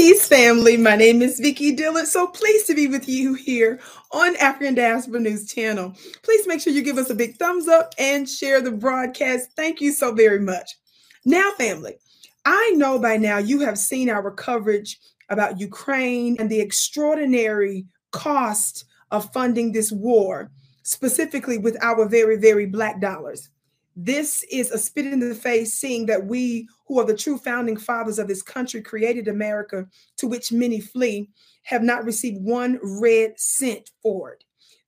Peace, family. My name is Vicki Dillard. So pleased to be with you here on African Diaspora News Channel. Please make sure you give us a big thumbs up and share the broadcast. Thank you so very much. Now, family, I know by now you have seen our coverage about Ukraine and the extraordinary cost of funding this war, specifically with our very, very black dollars. This is a spit in the face, seeing that we, who are the true founding fathers of this country, created America, to which many flee, have not received one red cent for it.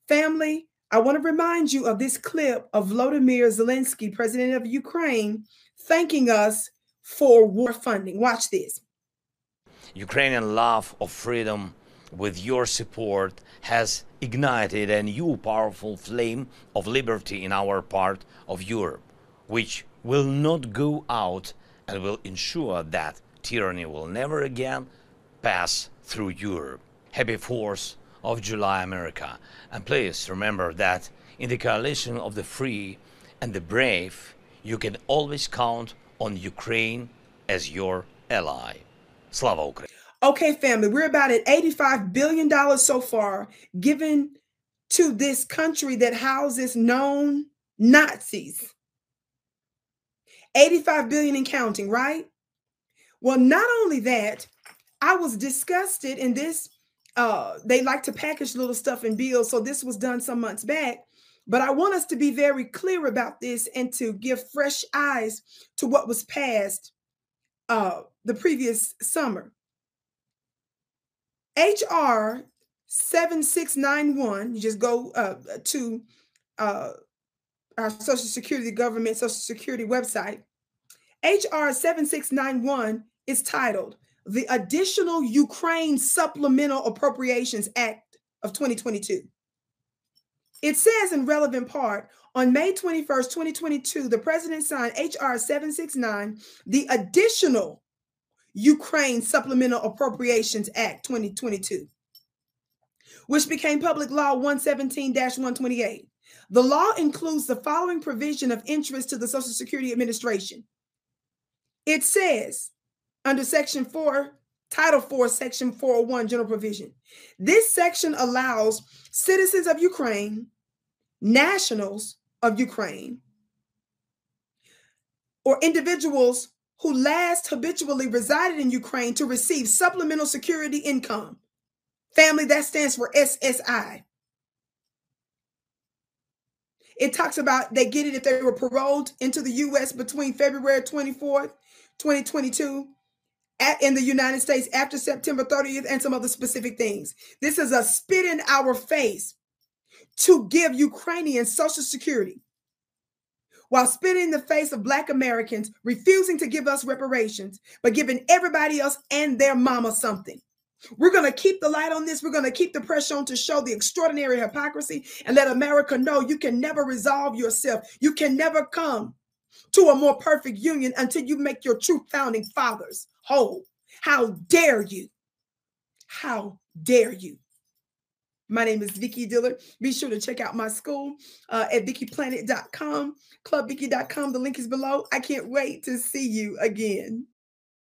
Family, I want to remind you of this clip of Volodymyr Zelensky, president of Ukraine, thanking us for war funding. Watch this. Ukrainian love of freedom with your support has ignited a new powerful flame of liberty in our part of Europe, which will not go out and will ensure that tyranny will never again pass through Europe. Happy 4th of July, America. And please remember that in the coalition of the free and the brave, you can always count on Ukraine as your ally. Slava Ukraine. Okay, family, we're about at $85 billion so far given to this country that houses known Nazis. 85 billion and counting, right? Well, not only that, I was disgusted in this. Uh, they like to package little stuff in bills. So this was done some months back. But I want us to be very clear about this and to give fresh eyes to what was passed uh, the previous summer. HR 7691, you just go uh, to uh, our Social Security government Social Security website. HR 7691 is titled the Additional Ukraine Supplemental Appropriations Act of 2022. It says in relevant part on May 21st, 2022, the president signed HR 769, the additional Ukraine Supplemental Appropriations Act 2022, which became Public Law 117 128. The law includes the following provision of interest to the Social Security Administration. It says under Section 4, Title 4, Section 401, General Provision. This section allows citizens of Ukraine, nationals of Ukraine, or individuals who last habitually resided in Ukraine to receive supplemental security income. Family, that stands for SSI. It talks about they get it if they were paroled into the U.S. between February 24th, 2022, at, in the United States after September 30th, and some other specific things. This is a spit in our face to give Ukrainians Social Security while spitting in the face of Black Americans, refusing to give us reparations, but giving everybody else and their mama something. We're going to keep the light on this. We're going to keep the pressure on to show the extraordinary hypocrisy and let America know you can never resolve yourself. You can never come to a more perfect union until you make your true founding fathers whole. How dare you? How dare you? My name is Vicki Dillard. Be sure to check out my school uh, at VickiPlanet.com, clubvicki.com. The link is below. I can't wait to see you again.